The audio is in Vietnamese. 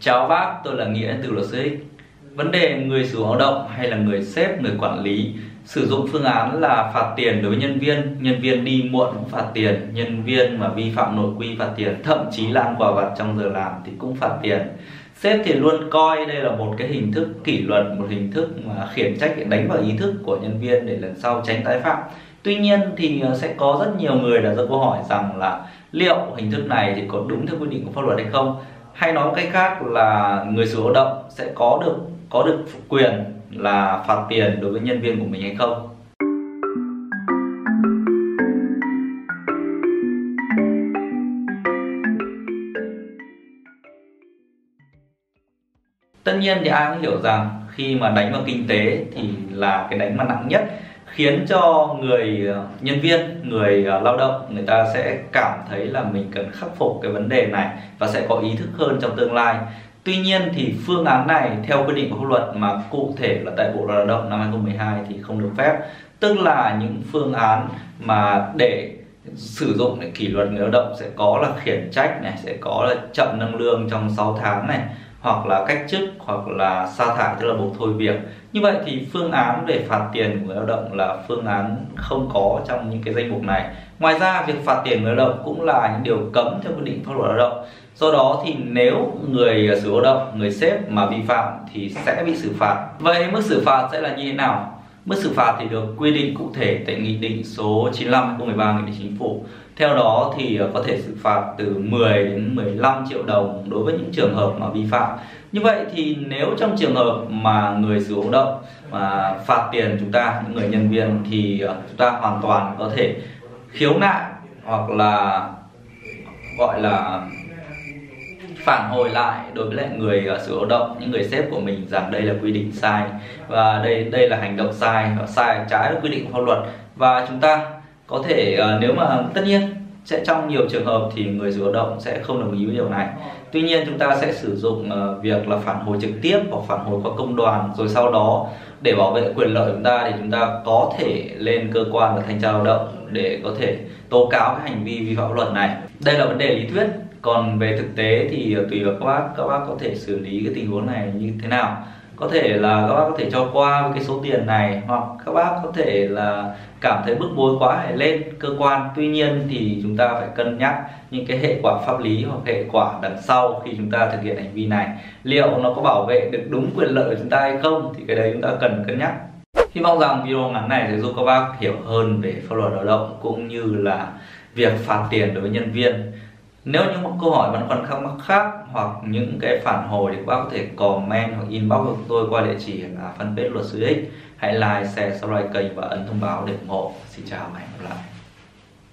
Chào bác, tôi là Nghĩa từ luật sư Vấn đề người sử dụng lao động hay là người sếp, người quản lý sử dụng phương án là phạt tiền đối với nhân viên, nhân viên đi muộn cũng phạt tiền, nhân viên mà vi phạm nội quy phạt tiền, thậm chí là ăn quà vặt trong giờ làm thì cũng phạt tiền. Sếp thì luôn coi đây là một cái hình thức kỷ luật, một hình thức mà khiển trách để đánh vào ý thức của nhân viên để lần sau tránh tái phạm. Tuy nhiên thì ờ, sẽ có rất nhiều người đặt ra câu hỏi rằng là liệu hình thức này thì có đúng theo quy định của pháp luật hay không? Hay nói một cách khác là người sử dụng lao động sẽ có được có được quyền là phạt tiền đối với nhân viên của mình hay không? Tất nhiên thì ai cũng hiểu rằng khi mà đánh vào kinh tế thì là cái đánh mà nặng nhất khiến cho người nhân viên người à, lao động người ta sẽ cảm thấy là mình cần khắc phục cái vấn đề này và sẽ có ý thức hơn trong tương lai Tuy nhiên thì phương án này theo quy định của pháp luật mà cụ thể là tại Bộ Lao động năm 2012 thì không được phép. Tức là những phương án mà để sử dụng để kỷ luật người lao động sẽ có là khiển trách này, sẽ có là chậm nâng lương trong 6 tháng này, hoặc là cách chức, hoặc là sa thải, tức là buộc thôi việc. Như vậy thì phương án về phạt tiền của người lao động là phương án không có trong những cái danh mục này. Ngoài ra, việc phạt tiền người lao động cũng là những điều cấm theo quy định pháp luật lao động. Do đó thì nếu người sử lao động, người sếp mà vi phạm thì sẽ bị xử phạt. Vậy mức xử phạt sẽ là như thế nào? Mức xử phạt thì được quy định cụ thể tại Nghị định số 95 2013 Nghị định Chính phủ. Theo đó thì ờ, có thể xử phạt từ 10 đến 15 triệu đồng đối với những trường hợp mà vi phạm. Như vậy thì nếu trong trường hợp mà người sử dụng động mà phạt tiền chúng ta, những người nhân viên thì ờ, chúng ta hoàn toàn có thể khiếu nại hoặc là gọi là phản hồi lại đối với lại người uh, sử dụng lao động những người sếp của mình rằng đây là quy định sai và đây đây là hành động sai và sai trái với quy định của pháp luật và chúng ta có thể uh, nếu mà tất nhiên sẽ trong nhiều trường hợp thì người sử động sẽ không đồng ý với điều này. Tuy nhiên chúng ta sẽ sử dụng uh, việc là phản hồi trực tiếp hoặc phản hồi qua công đoàn rồi sau đó để bảo vệ quyền lợi chúng ta thì chúng ta có thể lên cơ quan và thanh tra lao động để có thể tố cáo cái hành vi vi phạm luật này. Đây là vấn đề lý thuyết. Còn về thực tế thì ờ, tùy vào các bác các bác có thể xử lý cái tình huống này như thế nào có thể là các bác có thể cho qua cái số tiền này, hoặc các bác có thể là cảm thấy bức bối quá hãy lên cơ quan. Tuy nhiên thì chúng ta phải cân nhắc những cái hệ quả pháp lý hoặc hệ quả đằng sau khi chúng ta thực hiện hành vi này. Liệu nó có bảo vệ được đúng quyền lợi của chúng ta hay không thì cái đấy chúng ta cần cân nhắc. Hy vọng rằng video ngắn này sẽ giúp các bác hiểu hơn về pháp luật lao động cũng như là việc phạt tiền đối với nhân viên nếu những câu hỏi vẫn còn thắc mắc khác hoặc những cái phản hồi thì các bác có thể comment hoặc inbox của tôi qua địa chỉ là fanpage luật sư X hãy like, share, subscribe kênh và ấn thông báo để ủng hộ. Xin chào và hẹn gặp lại.